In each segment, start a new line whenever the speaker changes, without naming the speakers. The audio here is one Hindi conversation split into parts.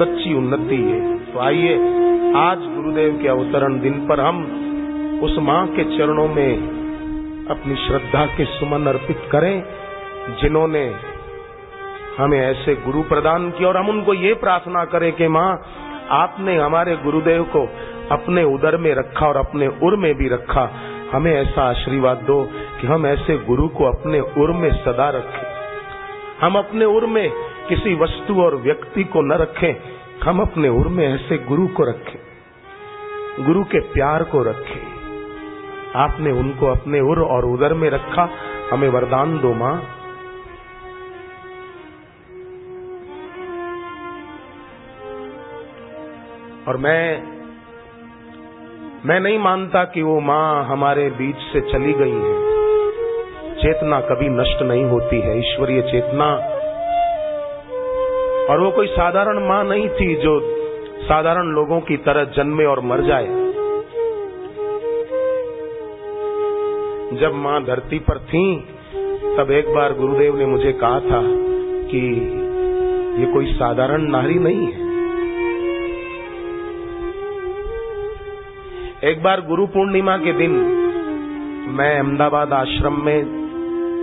सच्ची उन्नति है। तो आइए, आज गुरुदेव के अवतरण दिन पर हम उस माँ के चरणों में अपनी श्रद्धा के सुमन अर्पित करें, जिन्होंने हमें ऐसे गुरु प्रदान किया और हम उनको ये प्रार्थना करें कि माँ, आपने हमारे गुरुदेव को अपने उदर में रखा और अपने उर में भी रखा। हमें ऐसा आशीर्वाद दो कि हम ऐसे गुरु को अपने उर में सदा रखें। हम अपने उर में किसी वस्तु और व्यक्ति को न रखें। हम अपने उर में ऐसे गुरु को रखें। गुरु के प्यार को रखें। आपने उनको अपने उर और उदर में रखा। हमें वरदान दो माँ। और मैं मैं नहीं मानता कि वो माँ हमारे बीच से चली गई है। चेतना कभी नष्ट नहीं होती है। ईश्वरीय चेतना और वो कोई साधारण माँ नहीं थी जो साधारण लोगों की तरह जन्मे और मर जाए। जब माँ धरती पर थी, तब एक बार गुरुदेव ने मुझे कहा था कि ये कोई साधारण नारी नहीं है। एक बार गुरु पूर्णिमा के दिन मैं अहमदाबाद आश्रम में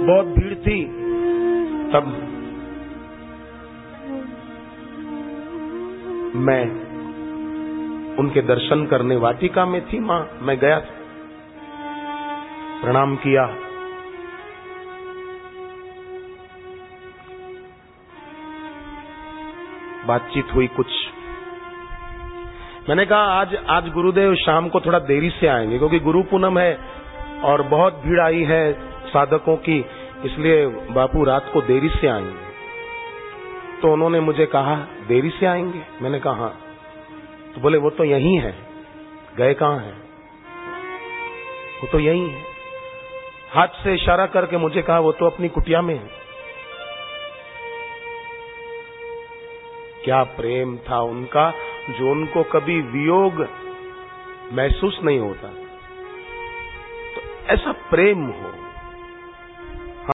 बहुत भीड़ थी, तब मैं उनके दर्शन करने वाटिका में थी, माँ, मैं गया था। प्रणाम किया। बातचीत हुई कुछ। मैंने कहा, आज आज गुरुदेव शाम को थोड़ा देरी से आएँगे, क्योंकि गुरु पूनम है और बहुत भीड़ आई है साधकों की, इसलिए बापू रात को देरी से आएँगे। तो उन्होंने मुझे कहा, देरी से आएँगे? मैंने कहा हाँ। तो बोले, वो तो यही है। गए कहा है? वो तो यही है। हाथ से इशारा करके मुझे कहा, वो तो अपनी कुटिया में है। क्या प्रेम था उनका, जो उनको कभी वियोग महसूस नहीं होता? तो ऐसा प्रेम हो।